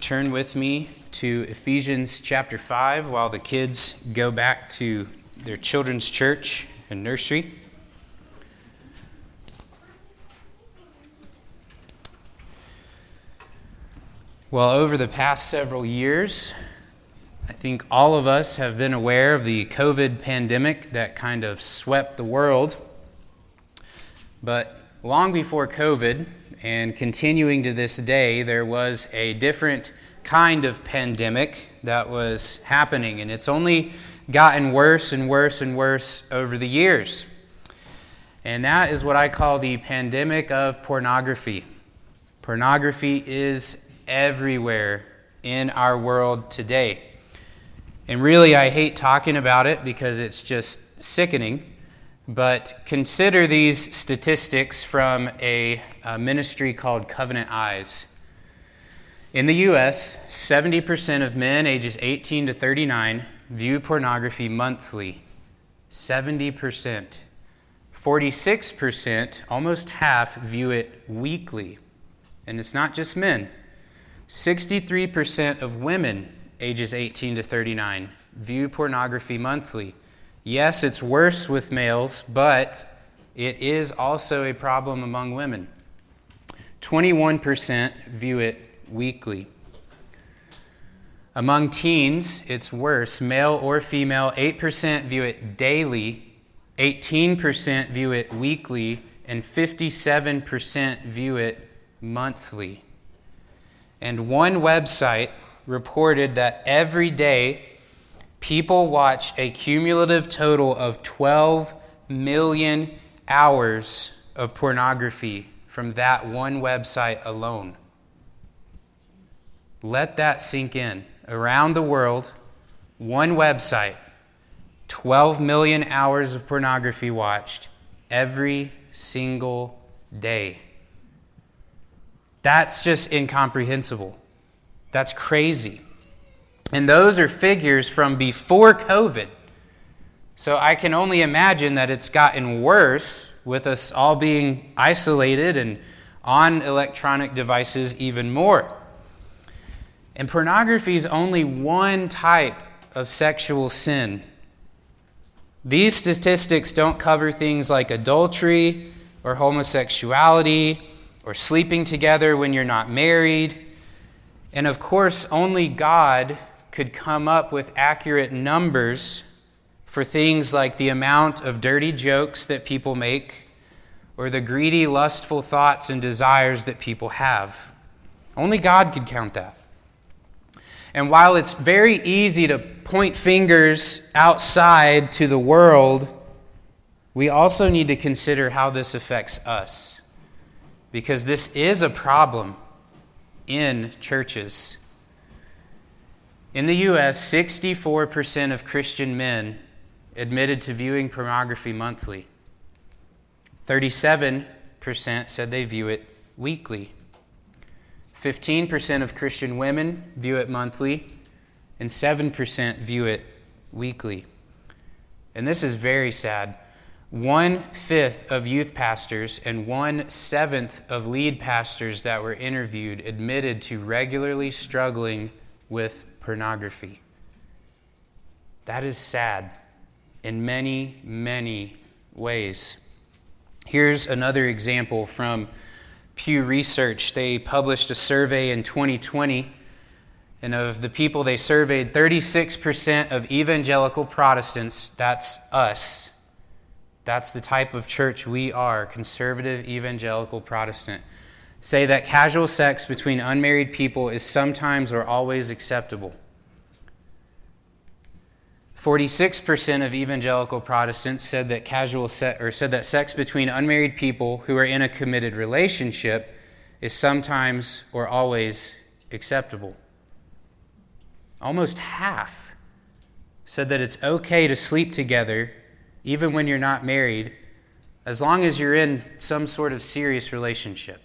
Turn with me to Ephesians chapter 5 while the kids go back to their children's church and nursery. Well, over the past several years, I think all of us have been aware of the COVID pandemic that kind of swept the world. But long before COVID, and continuing to this day, there was a different kind of pandemic that was happening, and it's only gotten worse and worse and worse over the years. And that is what I call the pandemic of pornography. Pornography is everywhere in our world today. And really, I hate talking about it because it's just sickening. But consider these statistics from a, a, ministry called Covenant Eyes. In the U.S., 70% of men ages 18 to 39 view pornography monthly. 70%. 46%, almost half, view it weekly. And it's not just men. 63% of women ages 18 to 39 view pornography monthly. Yes, it's worse with males, but it is also a problem among women. 21% view it weekly. Among teens, it's worse. Male or female, 8% view it daily, 18% view it weekly, and 57% view it monthly. And one website reported that every day people watch a cumulative total of 12 million hours of pornography from that one website alone. Let that sink in. Around the world, one website, 12 million hours of pornography watched every single day. That's just incomprehensible. That's crazy. And those are figures from before COVID. So I can only imagine that it's gotten worse with us all being isolated and on electronic devices even more. And pornography is only one type of sexual sin. These statistics don't cover things like adultery or homosexuality or sleeping together when you're not married. And of course, only God could come up with accurate numbers for things like the amount of dirty jokes that people make or the greedy, lustful thoughts and desires that people have. Only God could count that. And while it's very easy to point fingers outside to the world, we also need to consider how this affects us. Because this is a problem in churches. In the U.S., 64% of Christian men admitted to viewing pornography monthly. 37% said they view it weekly. 15% of Christian women view it monthly, and 7% view it weekly. And this is very sad. One fifth of youth pastors and one seventh of lead pastors that were interviewed admitted to regularly struggling with pornography. That is sad in many, many ways. Here's another example from Pew Research. They published a survey in 2020, and of the people they surveyed, 36% of evangelical Protestants, that's us, that's the type of church we are, conservative evangelical Protestant say that casual sex between unmarried people is sometimes or always acceptable. 46% of evangelical Protestants said that casual se- or said that sex between unmarried people who are in a committed relationship is sometimes or always acceptable. Almost half said that it's okay to sleep together even when you're not married as long as you're in some sort of serious relationship.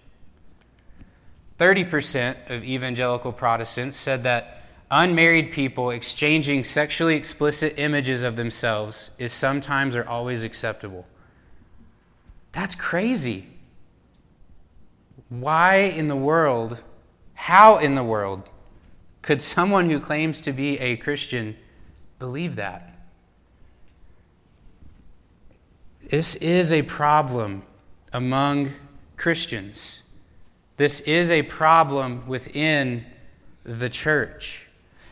30% of evangelical Protestants said that unmarried people exchanging sexually explicit images of themselves is sometimes or always acceptable. That's crazy. Why in the world, how in the world Could someone who claims to be a Christian believe that? This is a problem among Christians. This is a problem within the church.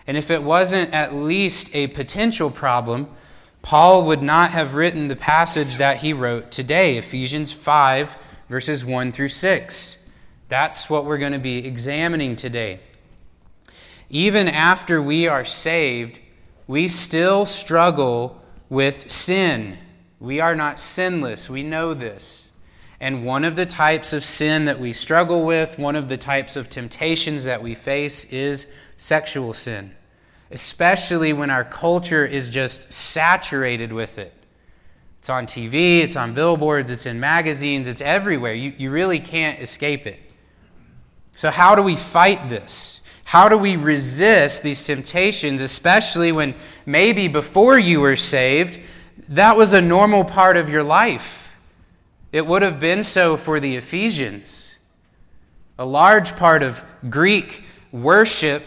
And if it wasn't at least a potential problem, Paul would not have written the passage that he wrote today, Ephesians 5, verses 1 through 6. That's what we're going to be examining today. Even after we are saved, we still struggle with sin. We are not sinless. We know this. And one of the types of sin that we struggle with, one of the types of temptations that we face, is sexual sin, especially when our culture is just saturated with it. It's on TV, it's on billboards, it's in magazines, it's everywhere. You, you really can't escape it. So, how do we fight this? How do we resist these temptations, especially when maybe before you were saved, that was a normal part of your life. It would have been so for the Ephesians. A large part of Greek worship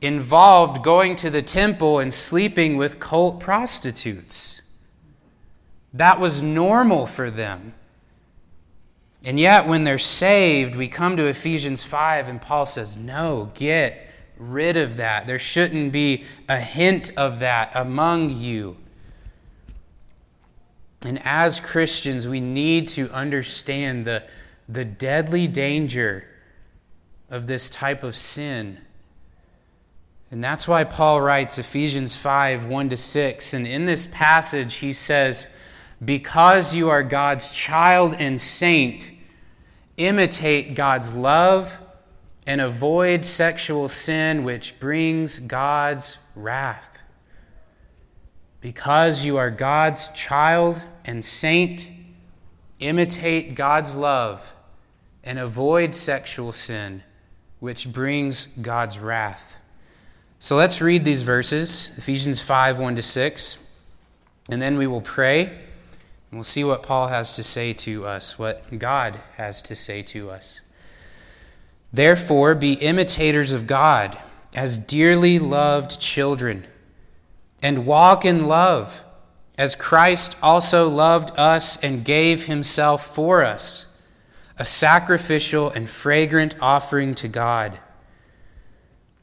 involved going to the temple and sleeping with cult prostitutes. That was normal for them. And yet, when they're saved, we come to Ephesians 5, and Paul says, No, get rid of that. There shouldn't be a hint of that among you. And as Christians, we need to understand the, the deadly danger of this type of sin. And that's why Paul writes Ephesians 5 1 to 6. And in this passage, he says, Because you are God's child and saint, imitate God's love and avoid sexual sin, which brings God's wrath. Because you are God's child and saint, imitate God's love and avoid sexual sin, which brings God's wrath. So let's read these verses Ephesians 5 1 to 6, and then we will pray, and we'll see what Paul has to say to us, what God has to say to us. Therefore, be imitators of God as dearly loved children and walk in love, as Christ also loved us and gave himself for us, a sacrificial and fragrant offering to God.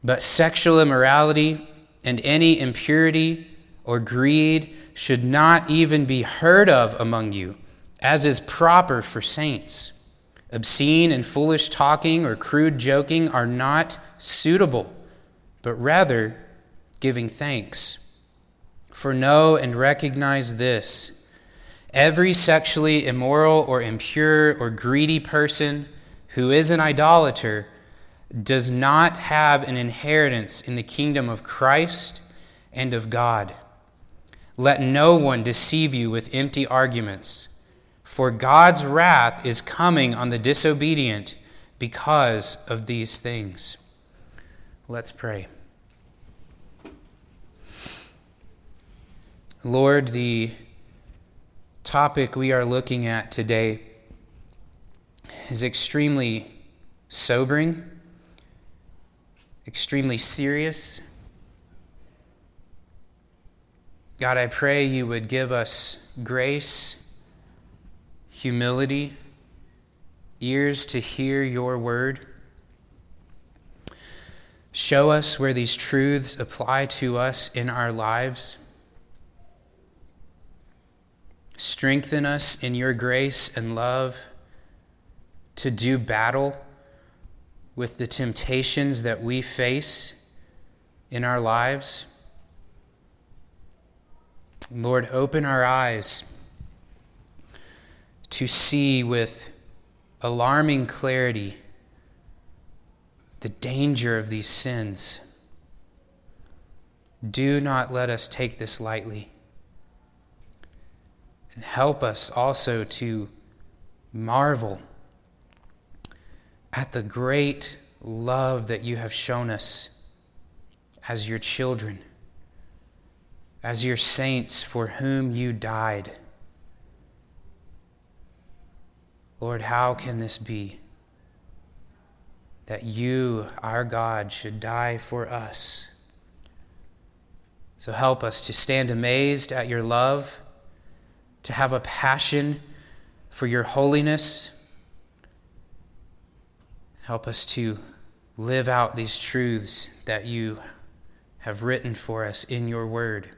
But sexual immorality and any impurity or greed should not even be heard of among you, as is proper for saints. Obscene and foolish talking or crude joking are not suitable, but rather giving thanks. For know and recognize this every sexually immoral or impure or greedy person who is an idolater does not have an inheritance in the kingdom of Christ and of God. Let no one deceive you with empty arguments, for God's wrath is coming on the disobedient because of these things. Let's pray. Lord, the topic we are looking at today is extremely sobering, extremely serious. God, I pray you would give us grace, humility, ears to hear your word. Show us where these truths apply to us in our lives. Strengthen us in your grace and love to do battle with the temptations that we face in our lives. Lord, open our eyes to see with alarming clarity the danger of these sins. Do not let us take this lightly. And help us also to marvel at the great love that you have shown us as your children, as your saints for whom you died. Lord, how can this be? that you, our God, should die for us. So help us to stand amazed at your love, to have a passion for your holiness. Help us to live out these truths that you have written for us in your word.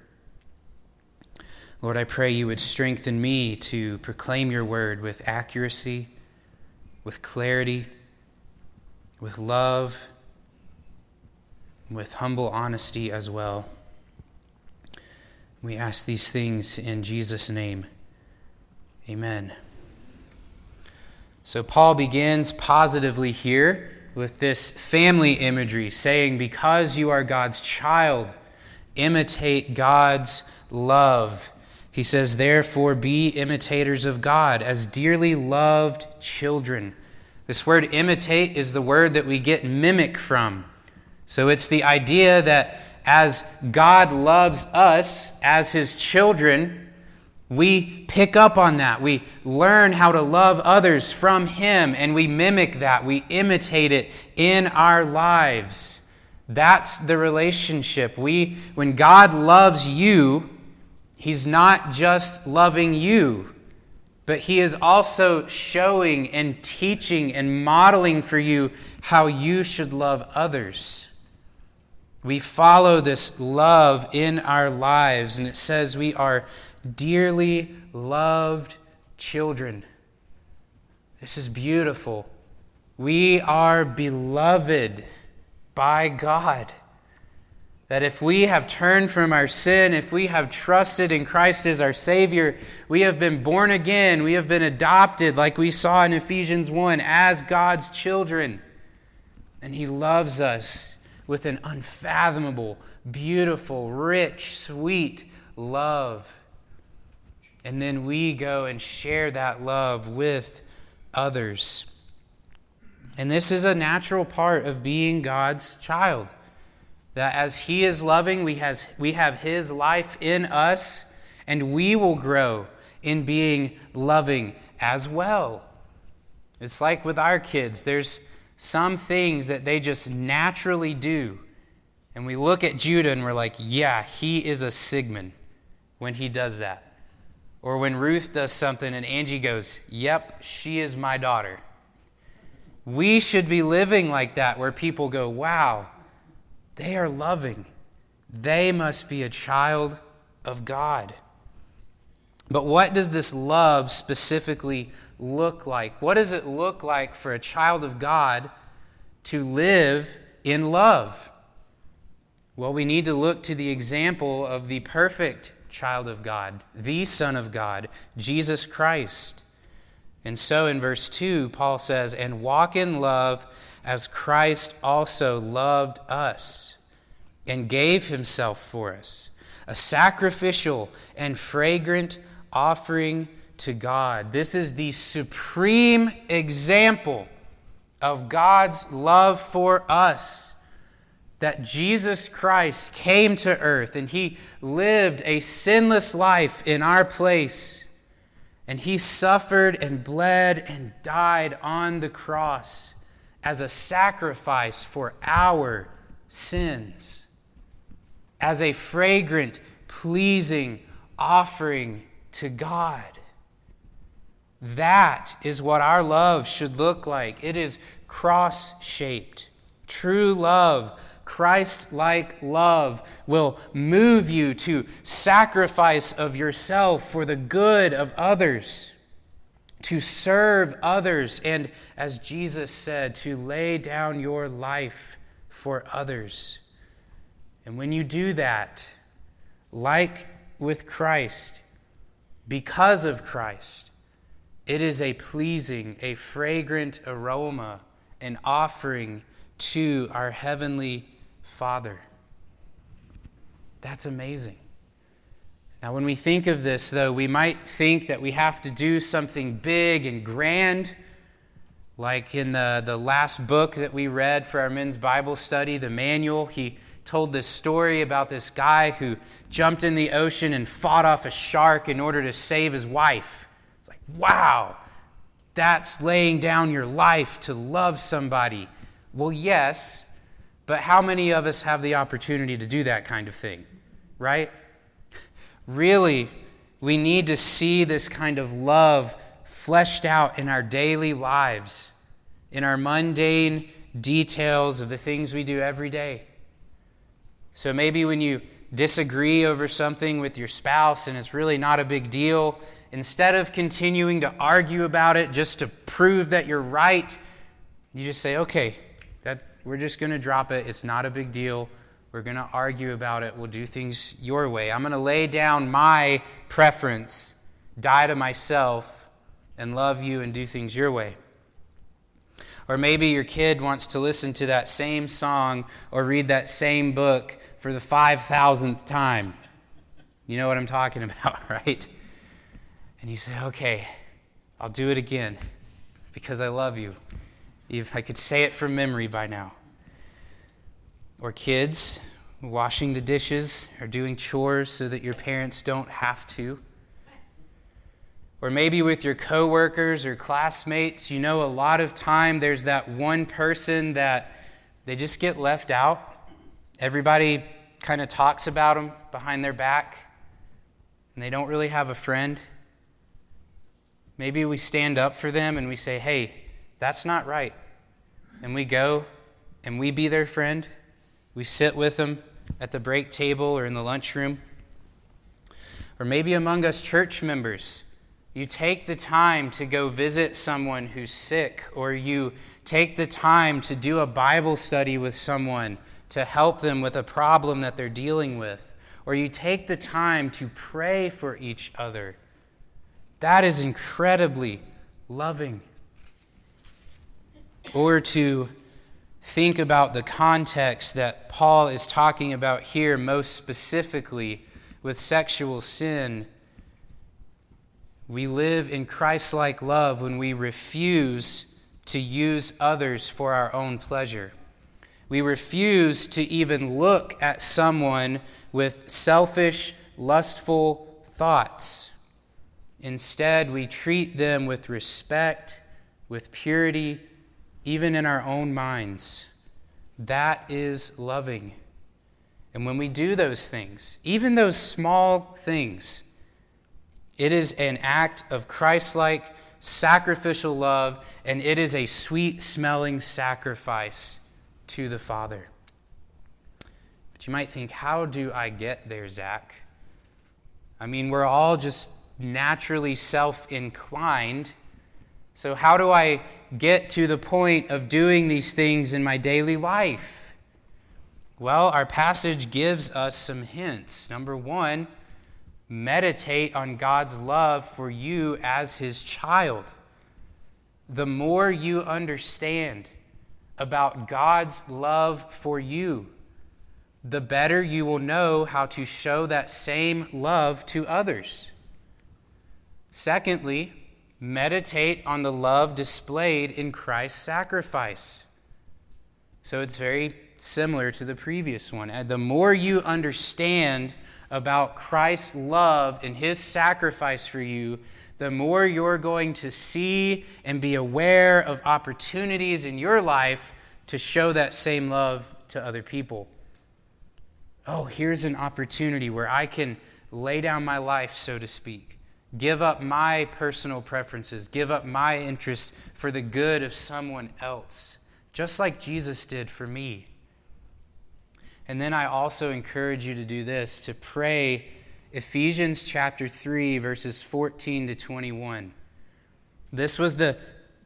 Lord, I pray you would strengthen me to proclaim your word with accuracy, with clarity, with love, with humble honesty as well. We ask these things in Jesus' name. Amen. So, Paul begins positively here with this family imagery, saying, Because you are God's child, imitate God's love. He says, Therefore, be imitators of God as dearly loved children. This word imitate is the word that we get mimic from. So it's the idea that as God loves us as his children, we pick up on that. We learn how to love others from Him, and we mimic that. We imitate it in our lives. That's the relationship. We, when God loves you, He's not just loving you, but He is also showing and teaching and modeling for you how you should love others. We follow this love in our lives, and it says we are dearly loved children. This is beautiful. We are beloved by God. That if we have turned from our sin, if we have trusted in Christ as our Savior, we have been born again, we have been adopted, like we saw in Ephesians 1, as God's children. And He loves us with an unfathomable, beautiful, rich, sweet love. And then we go and share that love with others. And this is a natural part of being God's child. That as He is loving, we, has, we have His life in us, and we will grow in being loving as well. It's like with our kids, there's some things that they just naturally do. And we look at Judah and we're like, yeah, he is a Sigmon when he does that. Or when Ruth does something and Angie goes, Yep, she is my daughter. We should be living like that, where people go, Wow, they are loving. They must be a child of God. But what does this love specifically look like? What does it look like for a child of God to live in love? Well, we need to look to the example of the perfect child of God, the Son of God, Jesus Christ. And so in verse 2, Paul says, And walk in love as Christ also loved us and gave himself for us, a sacrificial and fragrant offering to God. This is the supreme example of God's love for us that Jesus Christ came to earth and he lived a sinless life in our place. And he suffered and bled and died on the cross as a sacrifice for our sins, as a fragrant, pleasing offering to God. That is what our love should look like. It is cross shaped. True love Christ like love will move you to sacrifice of yourself for the good of others, to serve others, and as Jesus said, to lay down your life for others. And when you do that, like with Christ, because of Christ, it is a pleasing, a fragrant aroma, an offering to our heavenly Father. That's amazing. Now, when we think of this, though, we might think that we have to do something big and grand, like in the, the last book that we read for our men's Bible study, the manual. He told this story about this guy who jumped in the ocean and fought off a shark in order to save his wife. It's like, wow, that's laying down your life to love somebody Well, yes, but how many of us have the opportunity to do that kind of thing, right? Really, we need to see this kind of love fleshed out in our daily lives, in our mundane details of the things we do every day. So maybe when you disagree over something with your spouse and it's really not a big deal, instead of continuing to argue about it just to prove that you're right, you just say, okay, that, we're just going to drop it. It's not a big deal. We're going to argue about it. We'll do things your way. I'm going to lay down my preference, die to myself, and love you and do things your way. Or maybe your kid wants to listen to that same song or read that same book for the 5,000th time. You know what I'm talking about, right? And you say, okay, I'll do it again because I love you. If I could say it from memory by now. Or kids washing the dishes or doing chores so that your parents don't have to. Or maybe with your coworkers or classmates, you know, a lot of time there's that one person that they just get left out. Everybody kind of talks about them behind their back, and they don't really have a friend. Maybe we stand up for them and we say, hey, that's not right. And we go and we be their friend. We sit with them at the break table or in the lunchroom. Or maybe among us church members, you take the time to go visit someone who's sick, or you take the time to do a Bible study with someone to help them with a problem that they're dealing with, or you take the time to pray for each other. That is incredibly loving. Or to think about the context that Paul is talking about here, most specifically with sexual sin we live in Christ like love when we refuse to use others for our own pleasure. We refuse to even look at someone with selfish, lustful thoughts. Instead, we treat them with respect, with purity, even in our own minds. That is loving. And when we do those things, even those small things, it is an act of Christ like sacrificial love, and it is a sweet smelling sacrifice to the Father. But you might think, how do I get there, Zack? I mean, we're all just naturally self inclined. So, how do I get to the point of doing these things in my daily life? Well, our passage gives us some hints. Number one, meditate on God's love for you as His child. The more you understand about God's love for you, the better you will know how to show that same love to others. Secondly, meditate on the love displayed in Christ's sacrifice. So it's very similar to the previous one. And the more you understand about Christ's love and his sacrifice for you, the more you're going to see and be aware of opportunities in your life to show that same love to other people. Oh, here's an opportunity where I can lay down my life, so to speak, give up my personal preferences, give up my interests for the good of someone else, just like Jesus did for me. And then I also encourage you to do this to pray Ephesians chapter 3, verses 14 to 21. This was the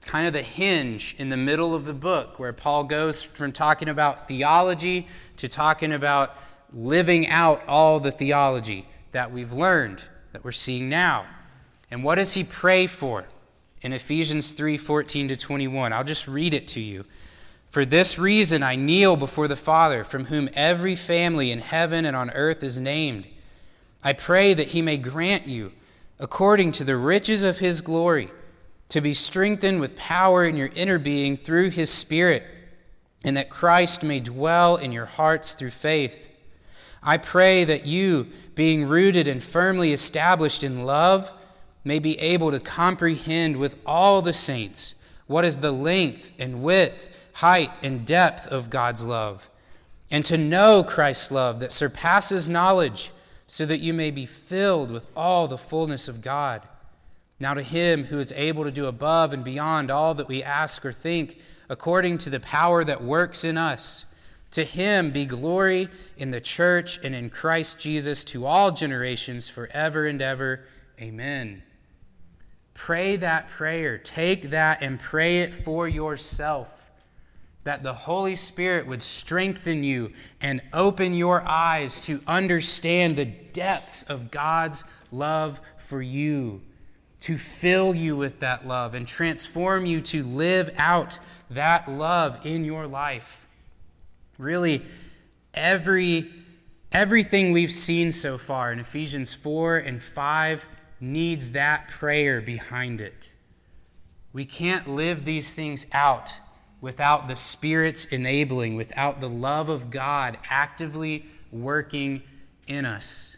kind of the hinge in the middle of the book where Paul goes from talking about theology to talking about living out all the theology that we've learned, that we're seeing now. And what does he pray for in Ephesians 3 14 to 21? I'll just read it to you. For this reason I kneel before the Father, from whom every family in heaven and on earth is named. I pray that he may grant you, according to the riches of his glory, to be strengthened with power in your inner being through his Spirit, and that Christ may dwell in your hearts through faith. I pray that you, being rooted and firmly established in love, may be able to comprehend with all the saints what is the length and width height, and depth of God's love, and to know Christ's love that surpasses knowledge, so that you may be filled with all the fullness of God. Now, to him who is able to do above and beyond all that we ask or think, according to the power that works in us, to him be glory in the church and in Christ Jesus to all generations forever and ever. Amen. Pray that prayer. Take that and pray it for yourself. That the Holy Spirit would strengthen you and open your eyes to understand the depths of God's love for you, to fill you with that love and transform you to live out that love in your life. Really, every, everything we've seen so far in Ephesians 4 and 5 needs that prayer behind it. We can't live these things out without the Spirit's enabling, without the love of God actively working in us.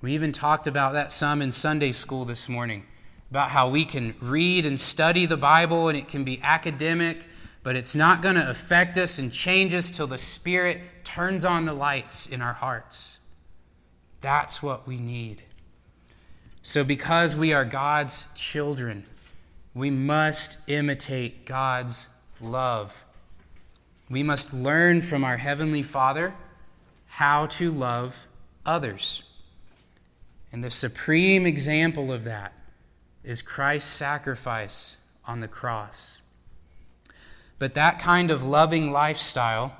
We even talked about that some in Sunday school this morning about how we can read and study the Bible and it can be academic, but it's not going to affect us and change us till the Spirit turns on the lights in our hearts. That's what we need. So, because we are God's children, we must imitate God's love. We must learn from our Heavenly Father how to love others. And the supreme example of that is Christ's sacrifice on the cross. But that kind of loving lifestyle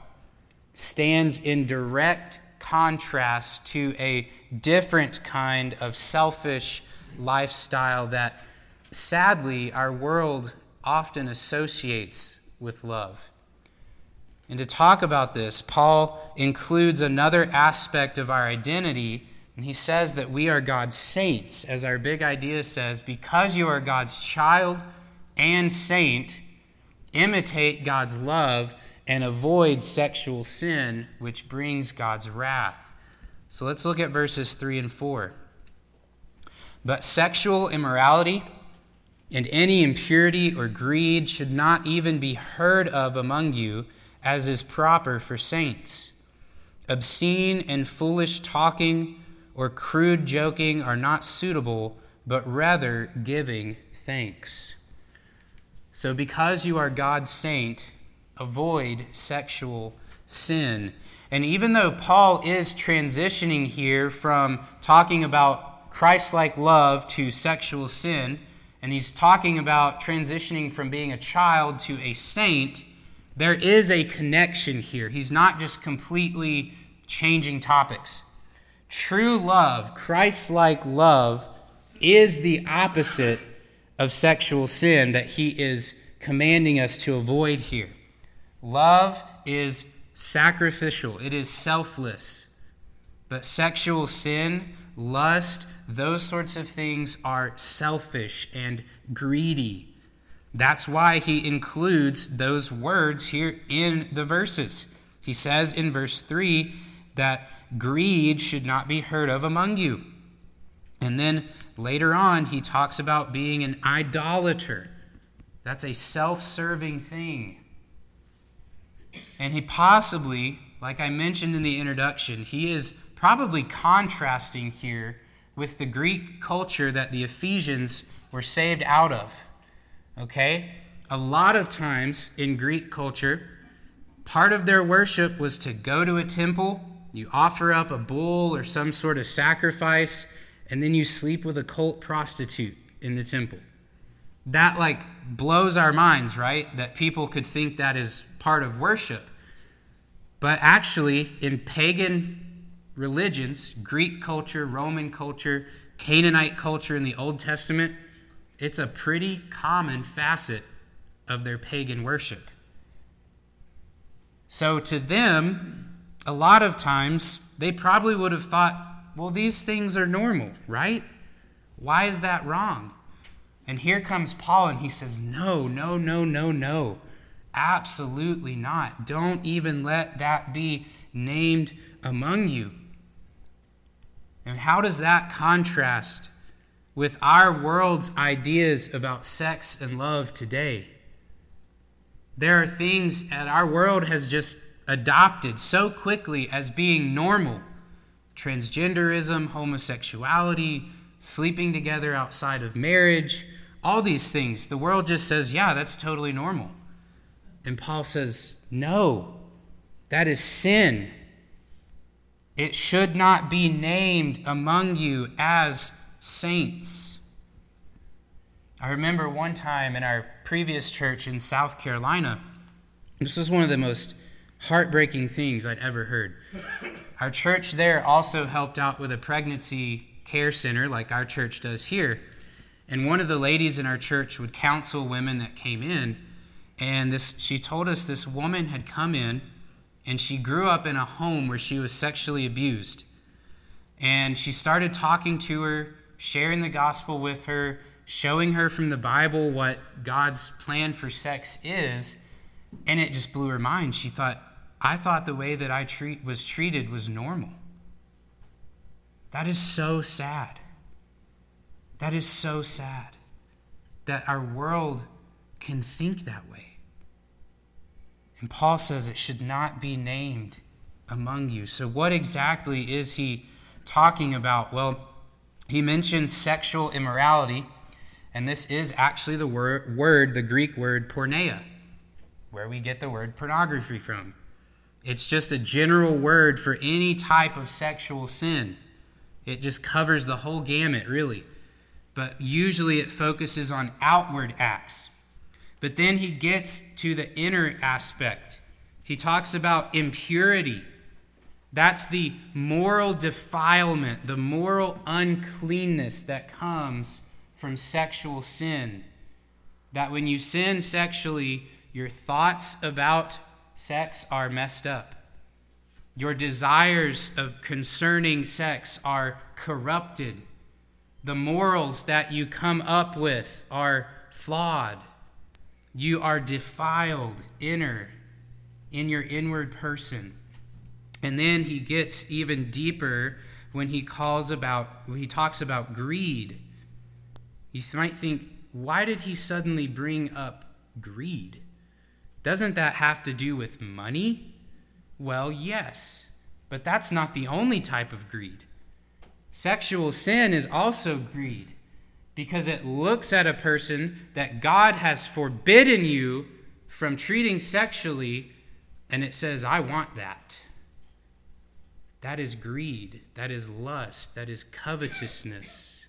stands in direct contrast to a different kind of selfish lifestyle that sadly our world often associates with love. And to talk about this, Paul includes another aspect of our identity, and he says that we are God's saints, as our big idea says, because you are God's child and saint, imitate God's love and avoid sexual sin, which brings God's wrath. So let's look at verses 3 and 4. But sexual immorality and any impurity or greed should not even be heard of among you, as is proper for saints. Obscene and foolish talking or crude joking are not suitable, but rather giving thanks. So, because you are God's saint, avoid sexual sin. And even though Paul is transitioning here from talking about Christ like love to sexual sin, and he's talking about transitioning from being a child to a saint, there is a connection here. He's not just completely changing topics. True love, Christ like love, is the opposite of sexual sin that he is commanding us to avoid here. Love is sacrificial, it is selfless. But sexual sin, lust, those sorts of things are selfish and greedy. That's why he includes those words here in the verses. He says in verse 3 that greed should not be heard of among you. And then later on, he talks about being an idolater. That's a self serving thing. And he possibly, like I mentioned in the introduction, he is probably contrasting here with the Greek culture that the Ephesians were saved out of. Okay? A lot of times in Greek culture, part of their worship was to go to a temple, you offer up a bull or some sort of sacrifice, and then you sleep with a cult prostitute in the temple. That like blows our minds, right? That people could think that is part of worship. But actually, in pagan religions, Greek culture, Roman culture, Canaanite culture in the Old Testament, it's a pretty common facet of their pagan worship. So to them, a lot of times, they probably would have thought, well, these things are normal, right? Why is that wrong? And here comes Paul and he says, no, no, no, no, no. Absolutely not. Don't even let that be named among you. And how does that contrast with our world's ideas about sex and love today? There are things that our world has just adopted so quickly as being normal transgenderism, homosexuality, sleeping together outside of marriage, all these things. The world just says, yeah, that's totally normal. And Paul says, no, that is sin. It should not be named among you as saints. I remember one time in our previous church in South Carolina, this was one of the most heartbreaking things I'd ever heard. Our church there also helped out with a pregnancy care center like our church does here. And one of the ladies in our church would counsel women that came in. And this, she told us this woman had come in and she grew up in a home where she was sexually abused. And she started talking to her, sharing the gospel with her, showing her from the Bible what God's plan for sex is, and it just blew her mind. She thought, I thought the way that I treat, was treated was normal. That is so sad. That is so sad that our world can think that way. And Paul says it should not be named among you. So, what exactly is he talking about? Well, he mentions sexual immorality, and this is actually the word, word the Greek word porneia, where we get the word pornography from. It's just a general word for any type of sexual sin. It just covers the whole gamut, really. But usually it focuses on outward acts. But then he gets to the inner aspect. He talks about impurity. That's the moral defilement, the moral uncleanness that comes from sexual sin. That when you sin sexually, your thoughts about sex are messed up. Your desires of concerning sex are corrupted. The morals that you come up with are flawed. You are defiled inner in your inward person. And then he gets even deeper when he calls about when he talks about greed. You might think, why did he suddenly bring up greed? Doesn't that have to do with money? Well, yes. But that's not the only type of greed. Sexual sin is also greed because it looks at a person that God has forbidden you from treating sexually, and it says, I want that. That is greed. That is lust. That is covetousness.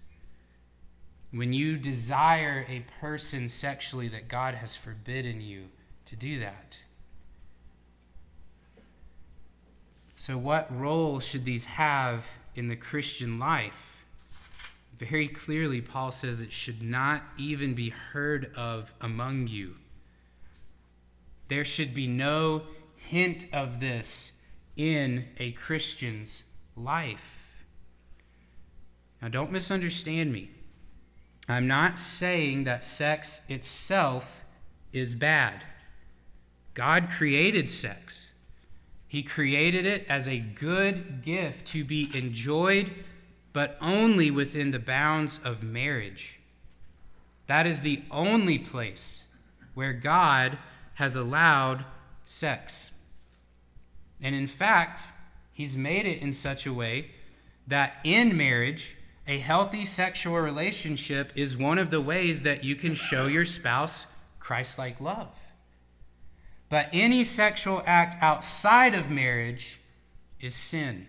When you desire a person sexually that God has forbidden you to do that. So, what role should these have in the Christian life? Very clearly, Paul says it should not even be heard of among you. There should be no hint of this in a Christian's life. Now, don't misunderstand me. I'm not saying that sex itself is bad. God created sex, He created it as a good gift to be enjoyed but only within the bounds of marriage. That is the only place where God has allowed sex. And in fact, He's made it in such a way that in marriage, a healthy sexual relationship is one of the ways that you can show your spouse Christ like love. But any sexual act outside of marriage is sin.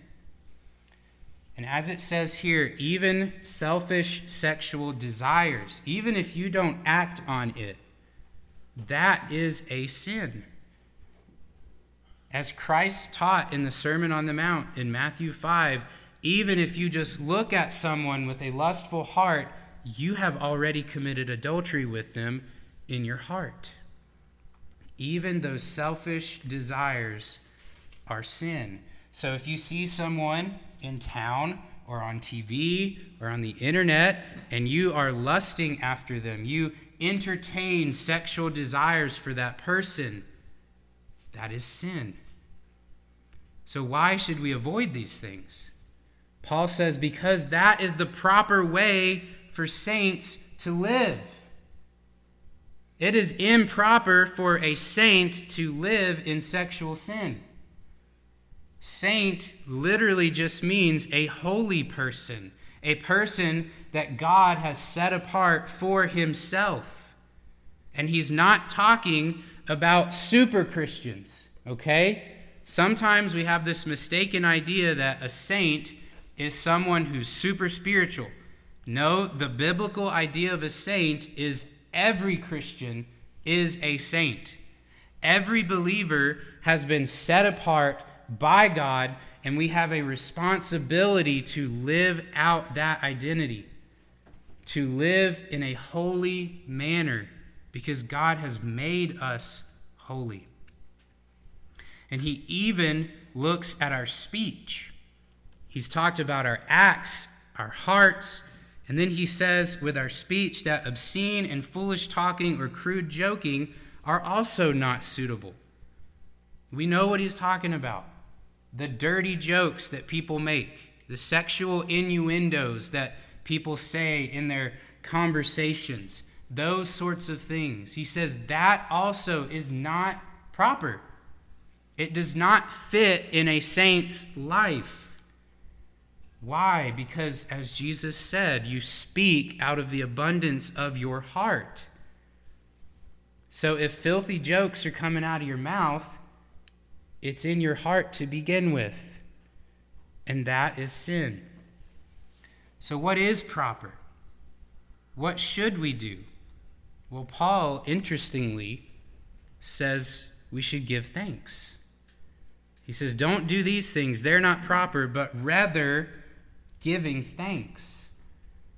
And as it says here, even selfish sexual desires, even if you don't act on it, that is a sin. As Christ taught in the Sermon on the Mount in Matthew 5, even if you just look at someone with a lustful heart, you have already committed adultery with them in your heart. Even those selfish desires are sin. So if you see someone in town or on TV or on the internet and you are lusting after them, you entertain sexual desires for that person, that is sin. So, why should we avoid these things? Paul says, because that is the proper way for saints to live. It is improper for a saint to live in sexual sin. Saint literally just means a holy person, a person that God has set apart for himself. And he's not talking about super Christians, okay? Sometimes we have this mistaken idea that a saint is someone who's super spiritual. No, the biblical idea of a saint is every Christian is a saint. Every believer has been set apart by God, and we have a responsibility to live out that identity, to live in a holy manner, because God has made us holy. And He even looks at our speech. He's talked about our acts, our hearts, and then he says with our speech that obscene and foolish talking or crude joking are also not suitable. We know what he's talking about the dirty jokes that people make, the sexual innuendos that people say in their conversations, those sorts of things. He says that also is not proper. It does not fit in a saint's life. Why? Because, as Jesus said, you speak out of the abundance of your heart. So, if filthy jokes are coming out of your mouth, it's in your heart to begin with, and that is sin. So, what is proper? What should we do? Well, Paul, interestingly, says we should give thanks. He says, Don't do these things, they're not proper, but rather giving thanks.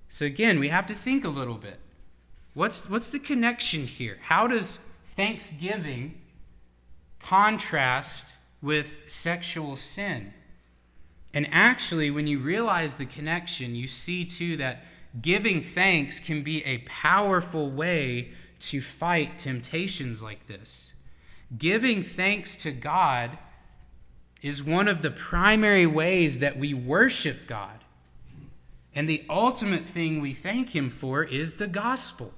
So, again, we have to think a little bit. What's, what's the connection here? How does thanksgiving contrast with sexual sin. And actually, when you realize the connection, you see too that giving thanks can be a powerful way to fight temptations like this. Giving thanks to God is one of the primary ways that we worship God. And the ultimate thing we thank Him for is the gospel.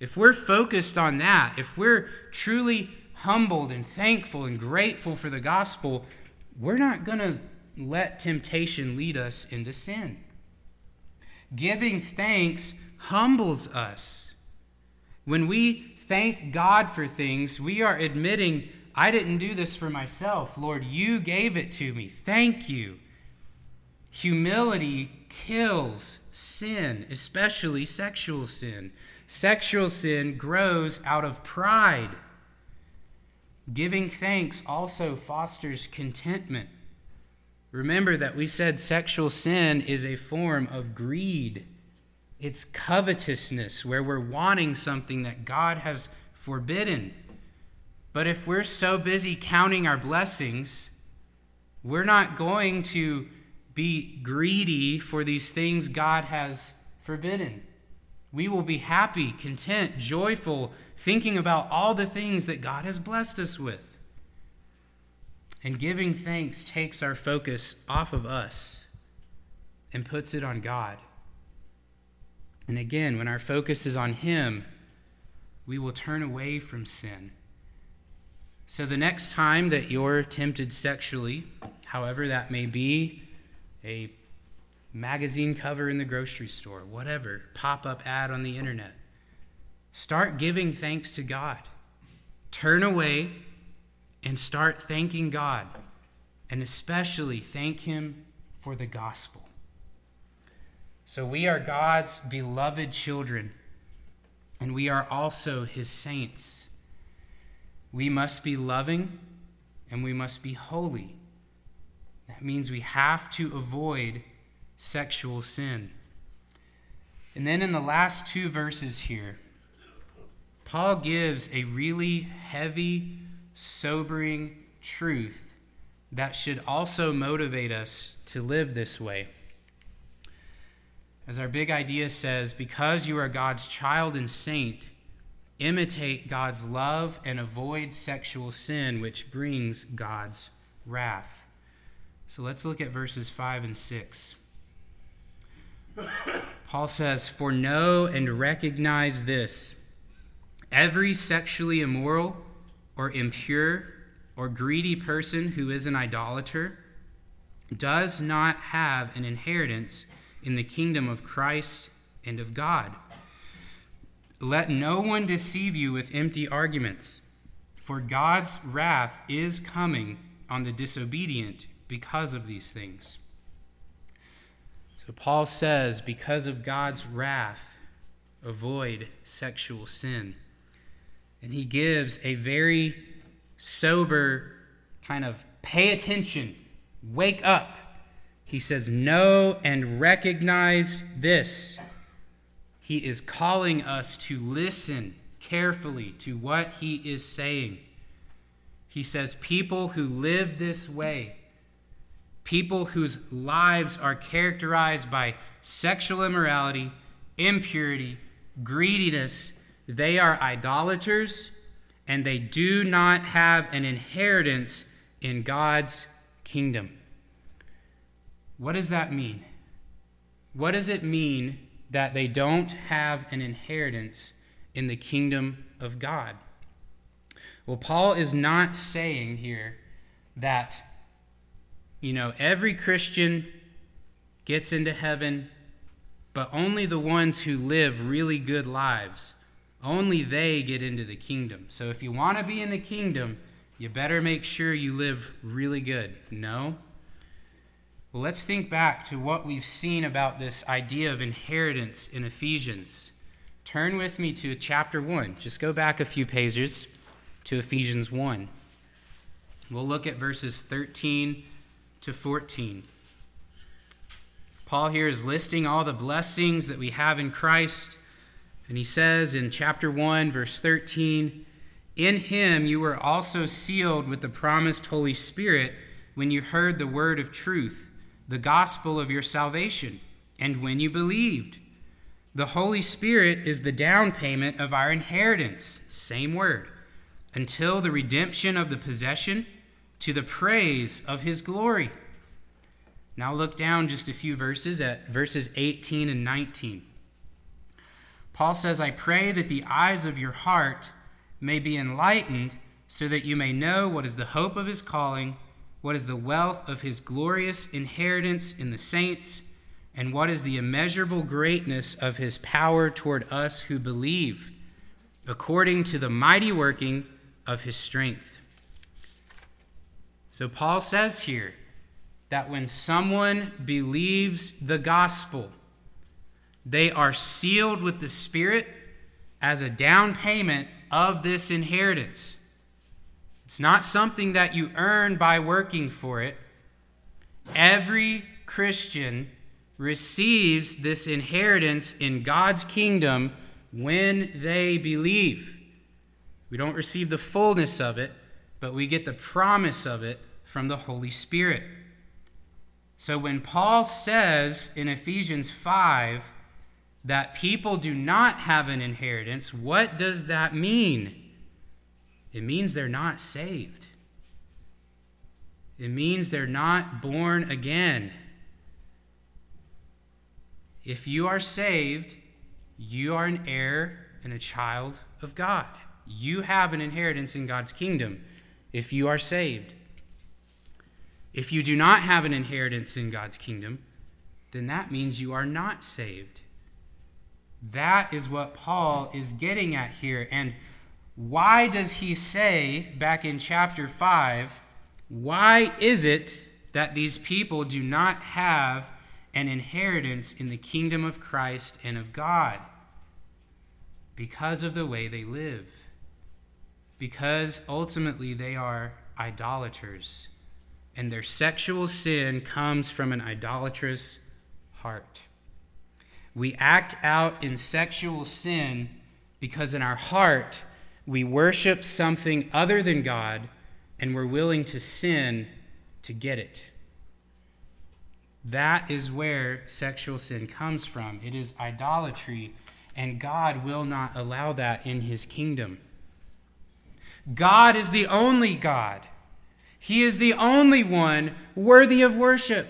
If we're focused on that, if we're truly humbled and thankful and grateful for the gospel, we're not going to let temptation lead us into sin. Giving thanks humbles us. When we thank God for things, we are admitting, I didn't do this for myself. Lord, you gave it to me. Thank you. Humility kills sin, especially sexual sin. Sexual sin grows out of pride. Giving thanks also fosters contentment. Remember that we said sexual sin is a form of greed. It's covetousness, where we're wanting something that God has forbidden. But if we're so busy counting our blessings, we're not going to be greedy for these things God has forbidden. We will be happy, content, joyful, thinking about all the things that God has blessed us with. And giving thanks takes our focus off of us and puts it on God. And again, when our focus is on Him, we will turn away from sin. So the next time that you're tempted sexually, however that may be, a magazine cover in the grocery store, whatever, pop up ad on the internet. Start giving thanks to God. Turn away and start thanking God, and especially thank Him for the gospel. So, we are God's beloved children, and we are also His saints. We must be loving and we must be holy. That means we have to avoid sexual sin. And then in the last two verses here, Paul gives a really heavy, sobering truth that should also motivate us to live this way. As our big idea says, because you are God's child and saint, imitate God's love and avoid sexual sin, which brings God's wrath. So let's look at verses 5 and 6. Paul says, For know and recognize this Every sexually immoral or impure or greedy person who is an idolater does not have an inheritance in the kingdom of Christ and of God. Let no one deceive you with empty arguments, for God's wrath is coming on the disobedient because of these things. So Paul says, because of God's wrath, avoid sexual sin. And he gives a very sober kind of pay attention, wake up. He says, Know and recognize this. He is calling us to listen carefully to what he is saying. He says, People who live this way, people whose lives are characterized by sexual immorality, impurity, greediness, they are idolaters and they do not have an inheritance in God's kingdom. What does that mean? What does it mean that they don't have an inheritance in the kingdom of God? Well, Paul is not saying here that, you know, every Christian gets into heaven, but only the ones who live really good lives only they get into the kingdom. So if you want to be in the kingdom, you better make sure you live really good. No? Well, let's think back to what we've seen about this idea of inheritance in Ephesians. Turn with me to chapter 1. Just go back a few pages to Ephesians 1. We'll look at verses 13 to 14. Paul here is listing all the blessings that we have in Christ and he says in chapter 1, verse 13, In him you were also sealed with the promised Holy Spirit when you heard the word of truth, the gospel of your salvation, and when you believed. The Holy Spirit is the down payment of our inheritance, same word, until the redemption of the possession to the praise of his glory. Now look down just a few verses at verses 18 and 19. Paul says, I pray that the eyes of your heart may be enlightened, so that you may know what is the hope of his calling, what is the wealth of his glorious inheritance in the saints, and what is the immeasurable greatness of his power toward us who believe, according to the mighty working of his strength. So Paul says here that when someone believes the gospel, they are sealed with the Spirit as a down payment of this inheritance. It's not something that you earn by working for it. Every Christian receives this inheritance in God's kingdom when they believe. We don't receive the fullness of it, but we get the promise of it from the Holy Spirit. So when Paul says in Ephesians 5, that people do not have an inheritance, what does that mean? It means they're not saved. It means they're not born again. If you are saved, you are an heir and a child of God. You have an inheritance in God's kingdom if you are saved. If you do not have an inheritance in God's kingdom, then that means you are not saved. That is what Paul is getting at here. And why does he say back in chapter 5, why is it that these people do not have an inheritance in the kingdom of Christ and of God? Because of the way they live. Because ultimately they are idolaters. And their sexual sin comes from an idolatrous heart. We act out in sexual sin because in our heart we worship something other than God and we're willing to sin to get it. That is where sexual sin comes from. It is idolatry, and God will not allow that in his kingdom. God is the only God. He is the only one worthy of worship.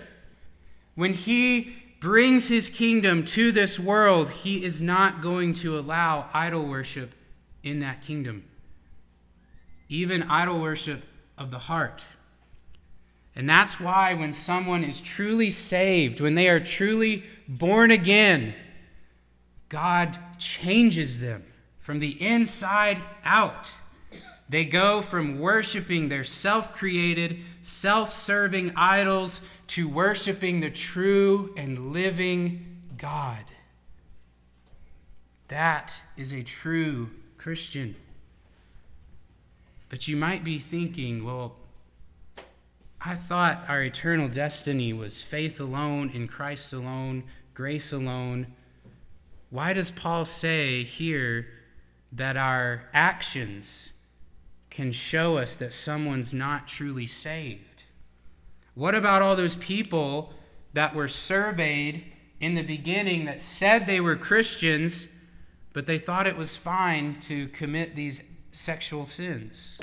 When he brings his kingdom to this world, he is not going to allow idol worship in that kingdom, even idol worship of the heart. And that's why when someone is truly saved, when they are truly born again, God changes them from the inside out. They go from worshiping their self created, self serving idols to worshiping the true and living God. That is a true Christian. But you might be thinking, well, I thought our eternal destiny was faith alone, in Christ alone, grace alone. Why does Paul say here that our actions can show us that someone's not truly saved? What about all those people that were surveyed in the beginning that said they were Christians, but they thought it was fine to commit these sexual sins?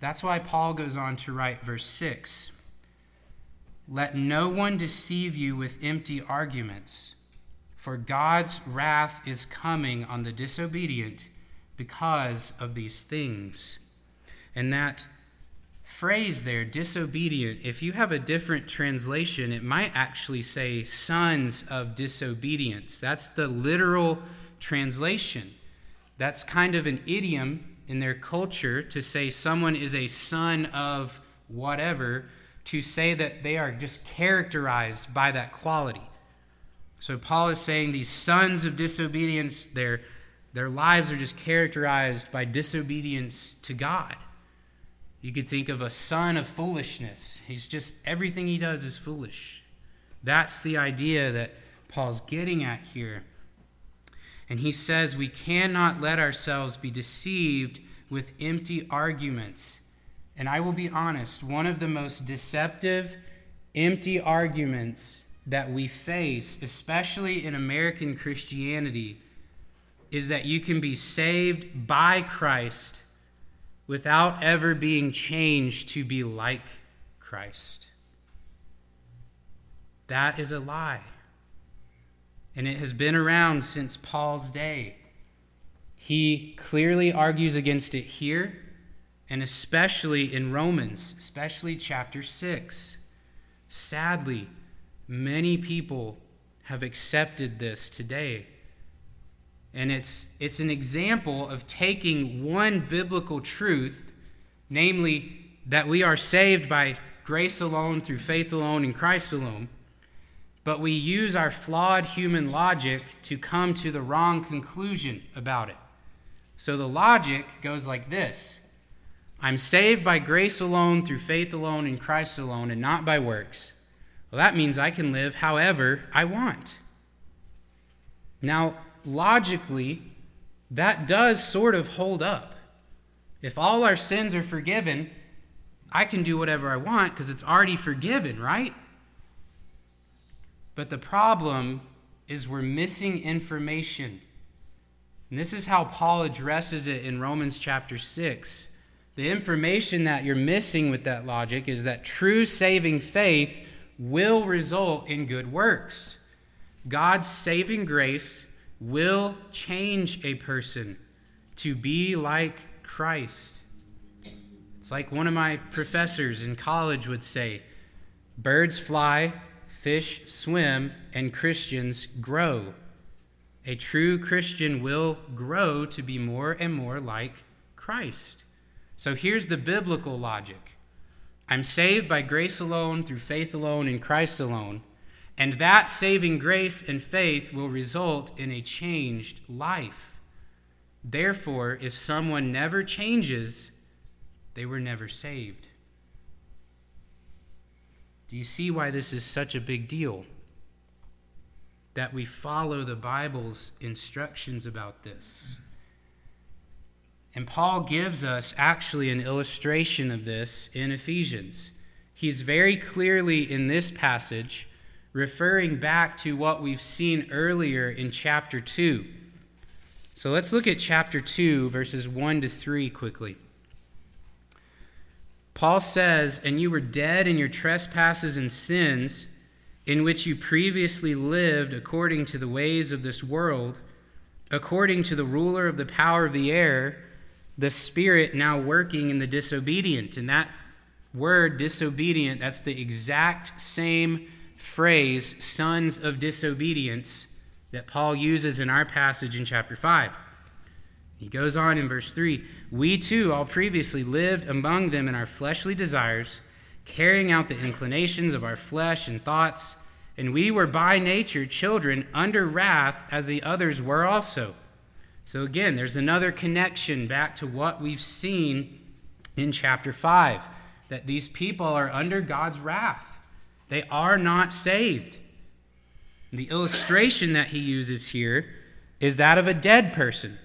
That's why Paul goes on to write verse 6 Let no one deceive you with empty arguments, for God's wrath is coming on the disobedient because of these things. And that phrase there, disobedient, if you have a different translation, it might actually say sons of disobedience. That's the literal translation. That's kind of an idiom in their culture to say someone is a son of whatever, to say that they are just characterized by that quality. So Paul is saying these sons of disobedience, their, their lives are just characterized by disobedience to God. You could think of a son of foolishness. He's just, everything he does is foolish. That's the idea that Paul's getting at here. And he says we cannot let ourselves be deceived with empty arguments. And I will be honest, one of the most deceptive, empty arguments that we face, especially in American Christianity, is that you can be saved by Christ without ever being changed to be like Christ. That is a lie and it has been around since Paul's day. He clearly argues against it here, and especially in Romans, especially chapter 6. Sadly, many people have accepted this today. And it's, it's an example of taking one biblical truth, namely that we are saved by grace alone, through faith alone, in Christ alone, but we use our flawed human logic to come to the wrong conclusion about it. So the logic goes like this I'm saved by grace alone, through faith alone, in Christ alone, and not by works. Well, that means I can live however I want. Now, logically, that does sort of hold up. If all our sins are forgiven, I can do whatever I want because it's already forgiven, right? But the problem is we're missing information. And this is how Paul addresses it in Romans chapter 6. The information that you're missing with that logic is that true saving faith will result in good works. God's saving grace will change a person to be like Christ. It's like one of my professors in college would say birds fly, fish swim, and Christians grow. A true Christian will grow to be more and more like Christ. So here's the biblical logic I'm saved by grace alone, through faith alone, in Christ alone. And that saving grace and faith will result in a changed life. Therefore, if someone never changes, they were never saved. Do you see why this is such a big deal? That we follow the Bible's instructions about this. And Paul gives us actually an illustration of this in Ephesians. He's very clearly in this passage referring back to what we've seen earlier in chapter 2. So let's look at chapter 2, verses 1 to 3 quickly. Paul says, And you were dead in your trespasses and sins, in which you previously lived according to the ways of this world, according to the ruler of the power of the air, the Spirit now working in the disobedient. And that word, disobedient, that's the exact same phrase, sons of disobedience, that Paul uses in our passage in chapter 5. He goes on in verse 3 We too all previously lived among them in our fleshly desires, carrying out the inclinations of our flesh and thoughts and we were by nature children under wrath as the others were also. So again, there's another connection back to what we've seen in chapter 5 that these people are under God's wrath. They are not saved. The illustration that he uses here is that of a dead person.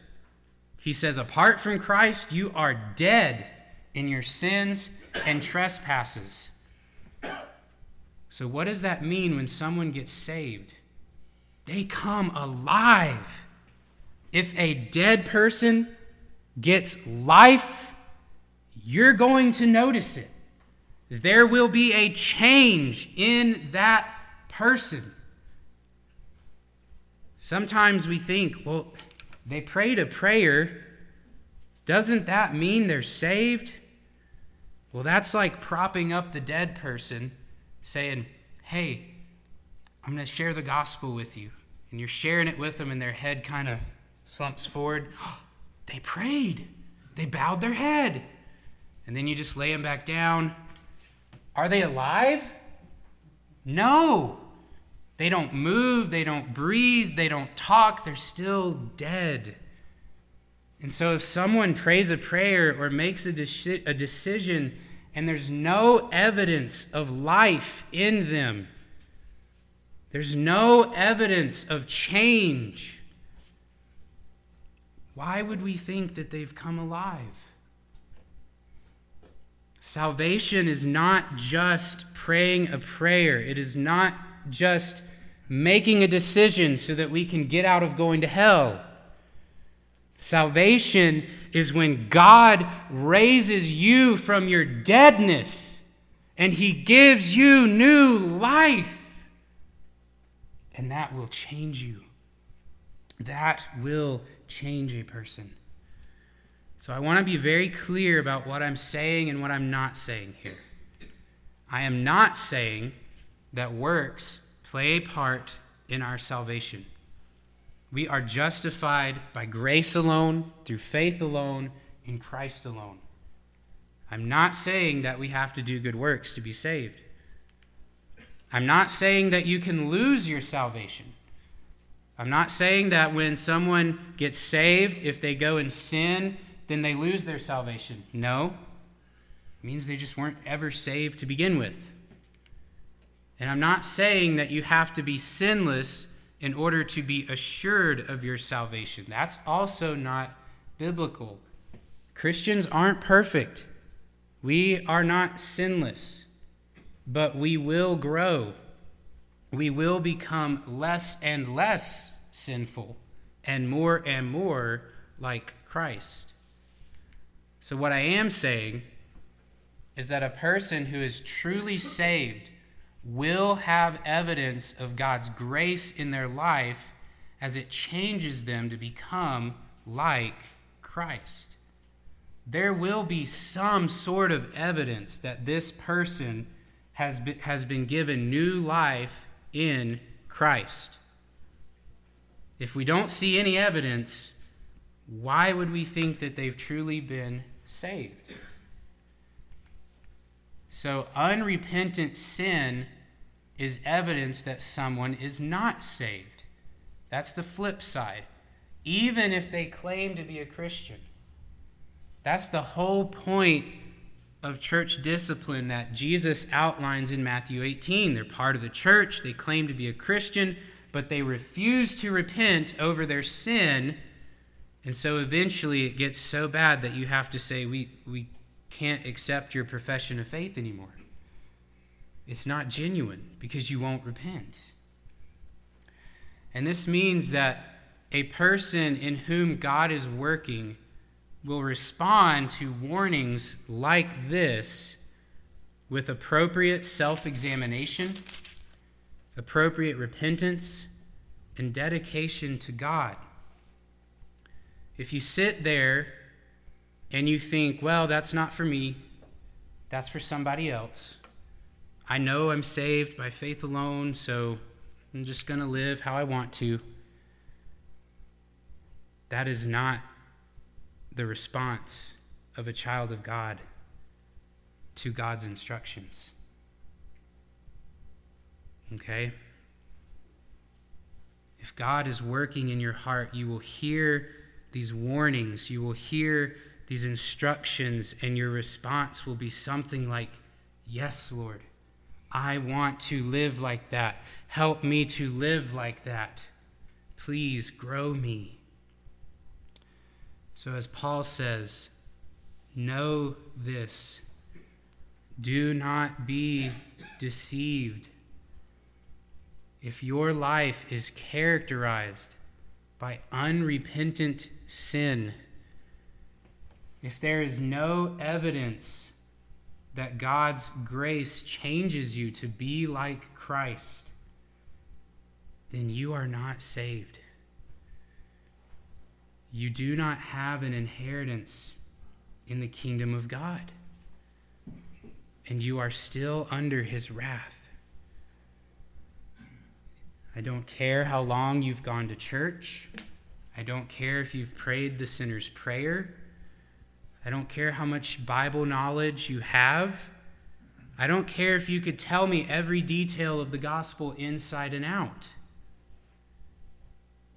He says, Apart from Christ, you are dead in your sins and trespasses. So, what does that mean when someone gets saved? They come alive. If a dead person gets life, you're going to notice it. There will be a change in that person. Sometimes we think, well, they prayed a prayer. Doesn't that mean they're saved? Well, that's like propping up the dead person saying, Hey, I'm going to share the gospel with you. And you're sharing it with them, and their head kind of slumps forward. they prayed, they bowed their head. And then you just lay them back down. Are they alive? No. They don't move, they don't breathe, they don't talk, they're still dead. And so, if someone prays a prayer or makes a, a decision and there's no evidence of life in them. There's no evidence of change. Why would we think that they've come alive? Salvation is not just praying a prayer, it is not just making a decision so that we can get out of going to hell. Salvation is when God raises you from your deadness and he gives you new life. And that will change you. That will change a person. So I want to be very clear about what I'm saying and what I'm not saying here. I am not saying that works play a part in our salvation. We are justified by grace alone, through faith alone, in Christ alone. I'm not saying that we have to do good works to be saved. I'm not saying that you can lose your salvation. I'm not saying that when someone gets saved, if they go and sin, then they lose their salvation. No. It means they just weren't ever saved to begin with. And I'm not saying that you have to be sinless in order to be assured of your salvation. That's also not biblical. Christians aren't perfect. We are not sinless, but we will grow. We will become less and less sinful and more and more like Christ. So, what I am saying is that a person who is truly saved will have evidence of God's grace in their life as it changes them to become like Christ. There will be some sort of evidence that this person has been, has been given new life in Christ. If we don't see any evidence, why would we think that they've truly been saved? So, unrepentant sin is evidence that someone is not saved. That's the flip side. Even if they claim to be a Christian. That's the whole point of church discipline that Jesus outlines in Matthew 18. They're part of the church, they claim to be a Christian, but they refuse to repent over their sin. And so eventually it gets so bad that you have to say, we, we can't accept your profession of faith anymore. It's not genuine because you won't repent. And this means that a person in whom God is working will respond to warnings like this with appropriate self examination, appropriate repentance, and dedication to God. If you sit there and you think, well, that's not for me, that's for somebody else. I know I'm saved by faith alone, so I'm just going to live how I want to. That is not the response of a child of God to God's instructions. Okay? If God is working in your heart, you will hear these warnings, you will hear these instructions, and your response will be something like, Yes, Lord, I want to live like that. Help me to live like that. Please grow me. So, as Paul says, know this. Do not be deceived. If your life is characterized by unrepentant sin, if there is no evidence that God's grace changes you to be like Christ, then you are not saved. You do not have an inheritance in the kingdom of God, and you are still under his wrath. I don't care how long you've gone to church. I don't care if you've prayed the sinner's prayer. I don't care how much Bible knowledge you have. I don't care if you could tell me every detail of the gospel inside and out.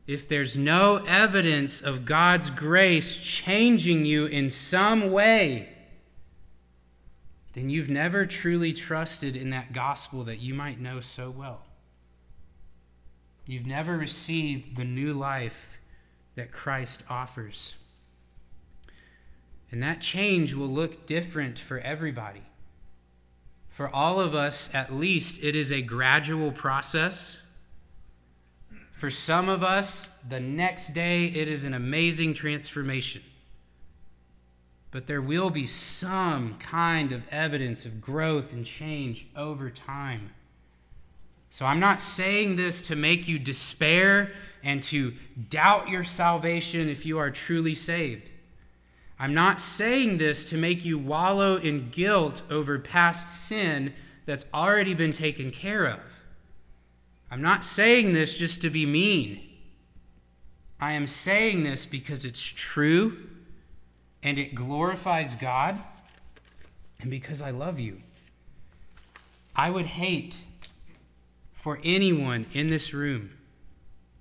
If there's no evidence of God's grace changing you in some way, then you've never truly trusted in that gospel that you might know so well. You've never received the new life that Christ offers. And that change will look different for everybody. For all of us, at least, it is a gradual process. For some of us, the next day, it is an amazing transformation. But there will be some kind of evidence of growth and change over time. So I'm not saying this to make you despair and to doubt your salvation if you are truly saved. I'm not saying this to make you wallow in guilt over past sin that's already been taken care of. I'm not saying this just to be mean. I am saying this because it's true and it glorifies God and because I love you. I would hate for anyone in this room,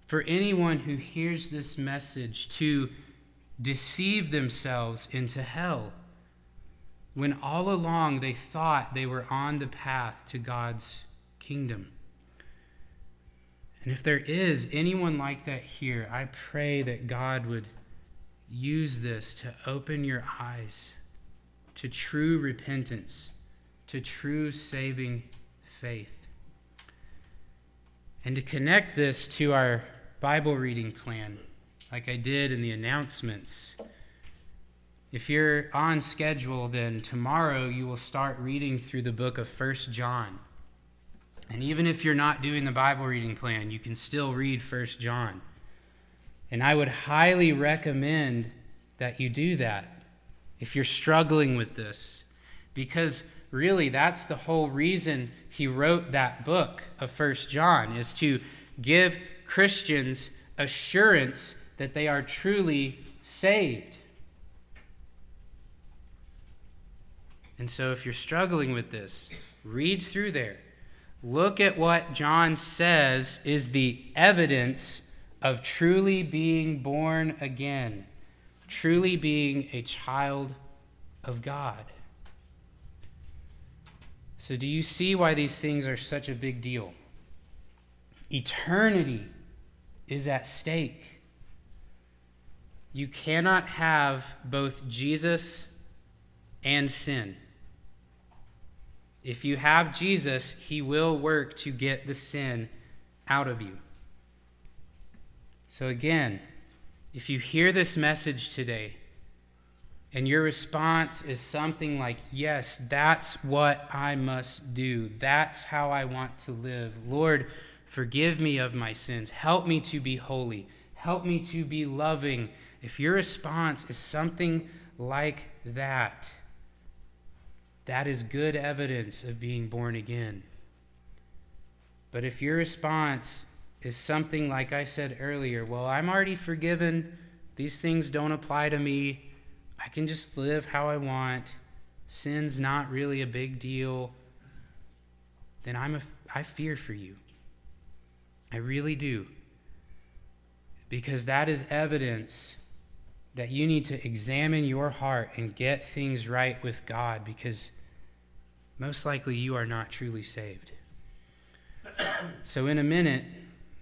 for anyone who hears this message, to deceive themselves into hell when all along they thought they were on the path to God's kingdom. And if there is anyone like that here, I pray that God would use this to open your eyes to true repentance, to true saving faith. And to connect this to our Bible reading plan like I did in the announcements. If you're on schedule, then tomorrow you will start reading through the book of First John. And even if you're not doing the Bible reading plan, you can still read First John. And I would highly recommend that you do that if you're struggling with this. Because really, that's the whole reason he wrote that book of First John, is to give Christians assurance that they are truly saved. And so, if you're struggling with this, read through there. Look at what John says is the evidence of truly being born again, truly being a child of God. So, do you see why these things are such a big deal? Eternity is at stake. You cannot have both Jesus and sin. If you have Jesus, he will work to get the sin out of you. So, again, if you hear this message today and your response is something like, Yes, that's what I must do, that's how I want to live. Lord, forgive me of my sins. Help me to be holy. Help me to be loving if your response is something like that, that is good evidence of being born again. But if your response is something like I said earlier, well, I'm already forgiven, these things don't apply to me, I can just live how I want, sin's not really a big deal, then I'm a, I fear for you. I really do. Because that is evidence that you need to examine your heart and get things right with God because most likely you are not truly saved. so, in a minute,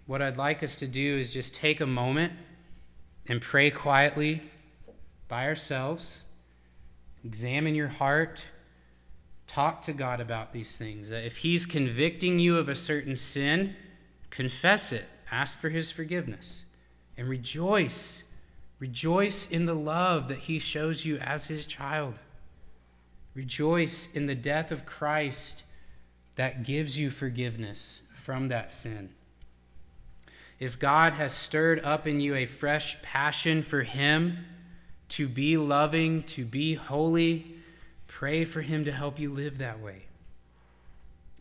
what I'd like us to do is just take a moment and pray quietly by ourselves. Examine your heart. Talk to God about these things. If He's convicting you of a certain sin, confess it. Ask for His forgiveness. And rejoice. Rejoice in the love that He shows you as His child. Rejoice in the death of Christ that gives you forgiveness from that sin. If God has stirred up in you a fresh passion for Him to be loving, to be holy, pray for Him to help you live that way.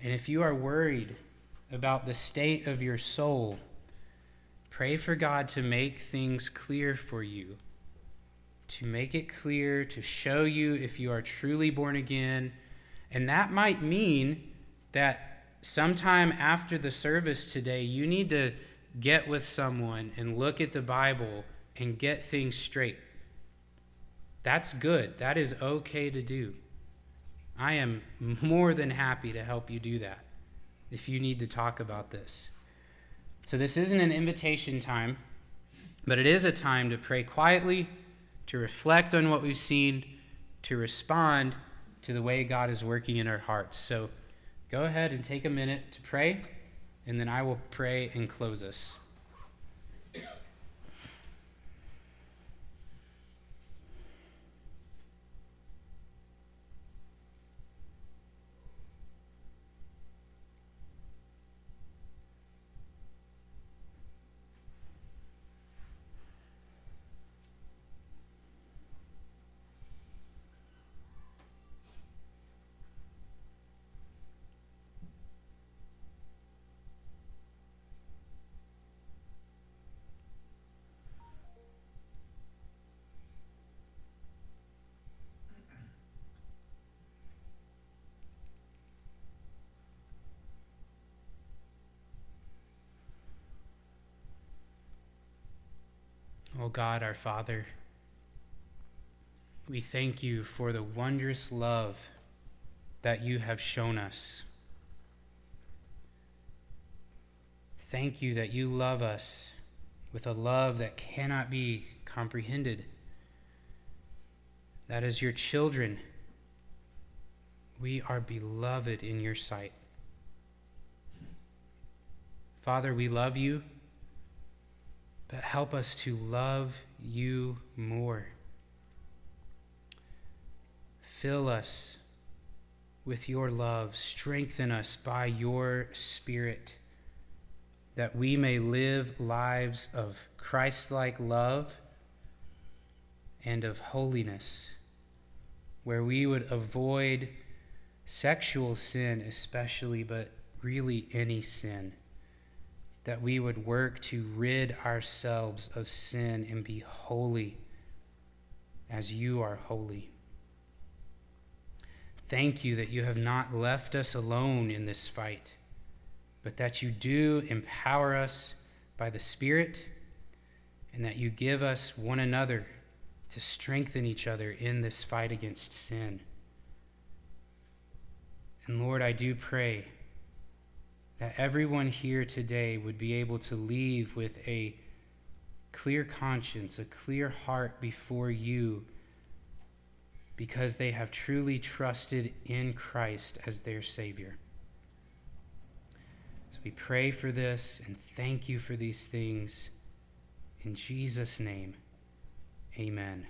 And if you are worried about the state of your soul, pray for God to make things clear for you, to make it clear, to show you if you are truly born again. And that might mean that sometime after the service today, you need to get with someone and look at the Bible and get things straight. That's good. That is okay to do. I am more than happy to help you do that if you need to talk about this. So, this isn't an invitation time, but it is a time to pray quietly, to reflect on what we've seen, to respond to the way God is working in our hearts. So, go ahead and take a minute to pray, and then I will pray and close us. O God, our Father, we thank you for the wondrous love that you have shown us. Thank you that you love us with a love that cannot be comprehended. That as your children, we are beloved in your sight. Father, we love you but help us to love you more. Fill us with your love. Strengthen us by your Spirit that we may live lives of Christ like love and of holiness, where we would avoid sexual sin, especially, but really any sin that we would work to rid ourselves of sin and be holy as you are holy. Thank you that you have not left us alone in this fight, but that you do empower us by the Spirit and that you give us one another to strengthen each other in this fight against sin. And Lord, I do pray that everyone here today would be able to leave with a clear conscience, a clear heart before you, because they have truly trusted in Christ as their Savior. So we pray for this and thank you for these things. In Jesus' name, amen.